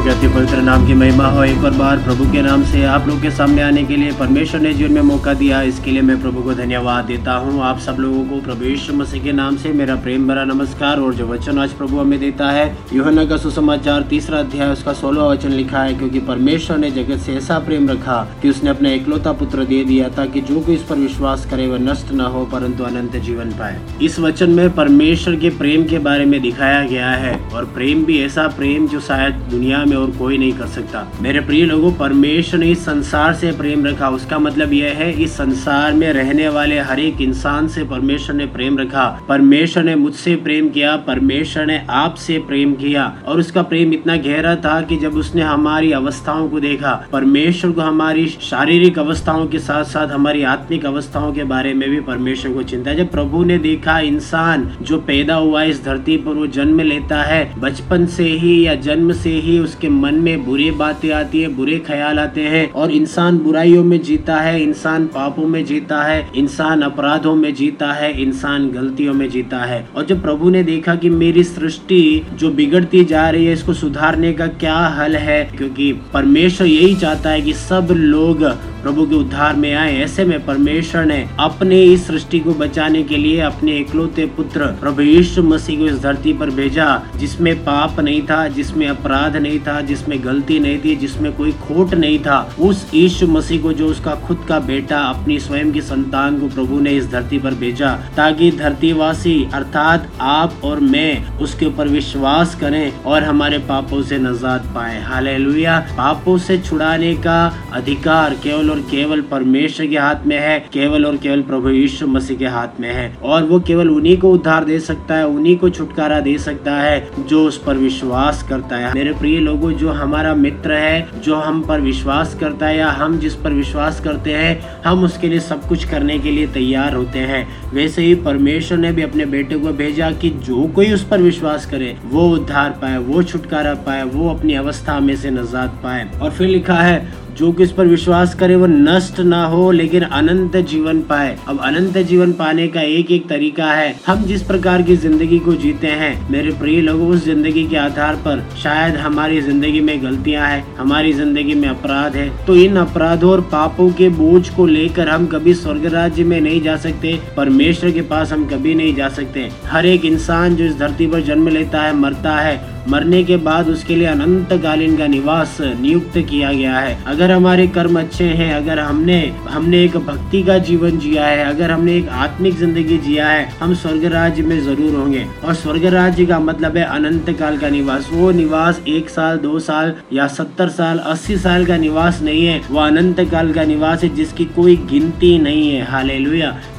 प्रभु के अति पवित्र नाम की महिमा हो। एक और बार प्रभु के नाम से आप लोग के सामने आने के लिए परमेश्वर ने जीवन में मौका दिया। इसके लिए मैं प्रभु को धन्यवाद देता हूँ। आप सब लोगों को प्रभु यीशु मसीह के नाम से मेरा प्रेम भरा नमस्कार और जो वचन आज प्रभु हमें देता है योहना का सुसमाचार तीसरा अध्याय उसका सोलह वचन लिखा है, क्योंकि परमेश्वर ने जगत से ऐसा प्रेम रखा कि उसने अपना इकलौता पुत्र दे दिया ताकि जो कोई इस पर विश्वास करे वह नष्ट न हो, परंतु अनंत जीवन पाए। इस वचन में परमेश्वर के प्रेम के बारे में दिखाया गया है और प्रेम भी ऐसा प्रेम जो शायद दुनिया में और कोई नहीं कर सकता। मेरे प्रिय लोगों, परमेश्वर ने इस संसार से प्रेम रखा। उसका मतलब यह है, इस संसार में रहने वाले हर एक इंसान से परमेश्वर ने प्रेम रखा। परमेश्वर ने मुझसे प्रेम किया, परमेश्वर ने आपसे प्रेम किया। और उसका प्रेम इतना गहरा था कि जब उसने हमारी अवस्थाओं को देखा, परमेश्वर को हमारी शारीरिक अवस्थाओं के साथ साथ हमारी आत्मिक अवस्थाओं के बारे में भी परमेश्वर को चिंता। जब प्रभु ने देखा इंसान जो पैदा हुआ इस धरती पर, वो जन्म लेता है, बचपन से ही या जन्म से ही उसके मन में बुरी बातें आती है, बुरे ख्याल आते हैं और इंसान बुराइयों में जीता है, इंसान पापों में जीता है, इंसान अपराधों में जीता है, इंसान गलतियों में जीता है। और जब प्रभु ने देखा कि मेरी सृष्टि जो बिगड़ती जा रही है, इसको सुधारने का क्या हल है, क्योंकि परमेश्वर यही चाहता है कि सब लोग प्रभु के उद्धार में आए, ऐसे में परमेश्वर ने अपने इस सृष्टि को बचाने के लिए अपने इकलौते पुत्र प्रभु यीशु मसीह को इस धरती पर भेजा, जिसमें पाप नहीं था, जिसमें अपराध नहीं था, जिसमें गलती नहीं थी, जिसमें कोई खोट नहीं था। उस यीशु मसीह को जो उसका खुद का बेटा, अपनी स्वयं की संतान को प्रभु ने इस धरती पर भेजा, ताकि धरतीवासी, अर्थात आप और मैं, उसके ऊपर विश्वास करें और हमारे पापों से नजात पाए। हाल पापों से छुड़ाने का अधिकार केवल और केवल परमेश्वर के हाथ में है, केवल और केवल प्रभु यीशु मसीह के हाथ में है। और वो केवल उन्हीं को उद्धार दे सकता है, उन्हीं को छुटकारा दे सकता है, जो उस पर विश्वास करता है। मेरे प्रिय लोगों, जो हमारा मित्र है, जो हम पर विश्वास करता है या हम जिस पर विश्वास करते हैं, हम उसके लिए सब कुछ करने के लिए तैयार होते हैं। वैसे ही परमेश्वर ने भी अपने बेटे को भेजा कि जो कोई उस पर विश्वास करे, वो उद्धार पाए, वो छुटकारा पाए, वो अपनी अवस्था में से नजात पाए। और फिर लिखा है जो कि किस पर विश्वास करे वो नष्ट ना हो, लेकिन अनंत जीवन पाए। अब अनंत जीवन पाने का एक एक तरीका है। हम जिस प्रकार की ज़िंदगी को जीते हैं, मेरे प्रिय लोगों, उस ज़िंदगी के आधार पर शायद हमारी ज़िंदगी में गलतियाँ हैं, हमारी ज़िंदगी में अपराध है। तो इन अपराधों और पापों के बोझ को लेकर हम कभी स्वर्ग राज्य में नहीं जा सकते, परमेश्वर के पास हम कभी नहीं जा सकते। हर एक इंसान जो इस धरती पर जन्म लेता है, मरता है मरने के बाद उसके लिए अनंत कालीन का निवास नियुक्त किया गया है। अगर हमारे कर्म अच्छे हैं, अगर हमने हमने एक भक्ति का जीवन जिया है, अगर हमने एक आत्मिक ज़िंदगी जिया है, हम स्वर्ग राज्य में ज़रूर होंगे। और स्वर्ग राज्य का मतलब है अनंत काल का निवास। वो निवास एक साल, दो साल या सत्तर साल, अस्सी साल का निवास नहीं है। वो अनंत काल का निवास है, जिसकी कोई गिनती नहीं है। हाले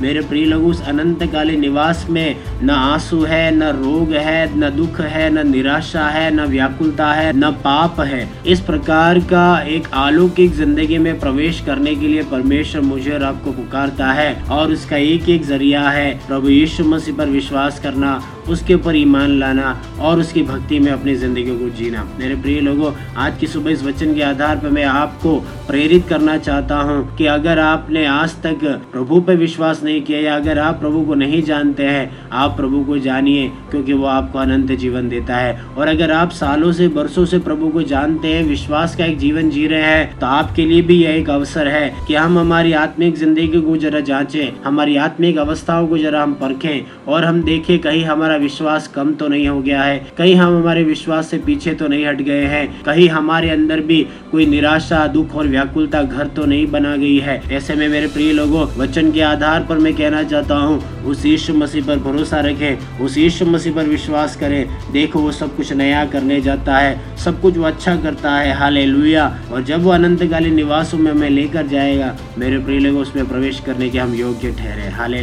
मेरे प्रिय लोग, उस अनंत कालीन निवास में न आँसू है, न रोग है, न दुख है, न निराशा निराशा है, न व्याकुलता है, न पाप है। इस प्रकार का एक अलौकिक ज़िंदगी में प्रवेश करने के लिए परमेश्वर मुझे और आपको पुकारता है और उसका एक एक ज़रिया है। प्रभु यीशु मसीह पर विश्वास करना, उसके ऊपर ईमान लाना और उसकी भक्ति में अपनी ज़िंदगी को जीना। मेरे प्रिय लोगों, आज की सुबह इस वचन के आधार पर मैं आपको प्रेरित करना चाहता हूँ कि अगर आपने आज तक प्रभु पर विश्वास नहीं किया या अगर आप प्रभु को नहीं जानते हैं, आप प्रभु को जानिए क्योंकि वो आपको अनंत जीवन देता है। और अगर आप सालों से, बरसों से प्रभु को जानते हैं, विश्वास का एक जीवन जी रहे हैं तो आपके लिए भी यह एक अवसर है कि हम हमारी आत्मिक ज़िंदगी को जरा जांचें, हमारी आत्मिक अवस्थाओं को जरा हम परखें और हम देखें कहीं हमारा हमारा विश्वास कम तो नहीं हो गया है, कहीं हम हमारे विश्वास से पीछे तो नहीं हट गए हैं, कहीं हमारे अंदर भी कोई निराशा, दुख और व्याकुलता घर तो नहीं बना गई है। ऐसे में मेरे प्रिय लोगों, वचन के आधार पर मैं कहना चाहता हूँ, उस यीशु मसीह पर भरोसा रखें, उस यीशु मसीह पर विश्वास करें, देखो वो सब कुछ नया करने जाता है। सब कुछ वो अच्छा करता है। हाले और जब वो अनंतकालीन निवासों में हमें लेकर जाएगा, मेरे प्रिय लोगों, उसमें प्रवेश करने के हम योग्य ठहरे। हाले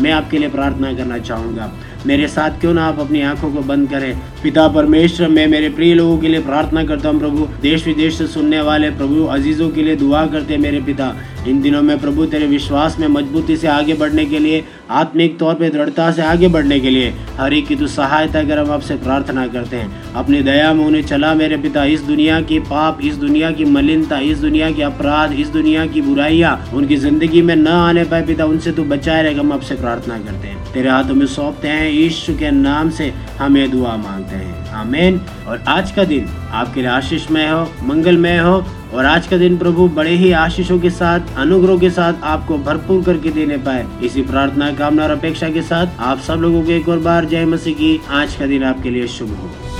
मैं आपके लिए प्रार्थना करना चाहूँगा। मेरे साथ क्यों ना आप अपनी आँखों को बंद करें। पिता परमेश्वर, मैं मेरे प्रिय लोगों के लिए प्रार्थना करता हूँ, प्रभु देश विदेश से सुनने वाले, प्रभु, अजीजों के लिए दुआ करते हैं मेरे पिता। इन दिनों में प्रभु, तेरे विश्वास में मजबूती से आगे बढ़ने के लिए, आत्मिक तौर पे दृढ़ता से आगे बढ़ने के लिए, हर एक की तू सहायता कर, हम आपसे प्रार्थना करते हैं। अपनी दया में उन्हें चला मेरे पिता, इस दुनिया की पाप, इस दुनिया की मलिनता, इस दुनिया के अपराध, इस दुनिया की बुराइयाँ उनकी ज़िंदगी में न आने पाए पिता, उनसे तू बचाए रहेगा हम आपसे प्रार्थना करते हैं। तेरे हाथों में सौंपते हैं ईश्वर के नाम से हमें दुआ मांगते हैं। आमेन। और आज का दिन आपके लिए आशीषमय हो, मंगलमय हो, और आज का दिन प्रभु बड़े ही आशीषों के साथ, अनुग्रह के साथ आपको भरपूर करके देने पाए। इसी प्रार्थना, कामना और अपेक्षा के साथ आप सब लोगों को एक और बार जय मसीह की। आज का दिन आपके लिए शुभ हो।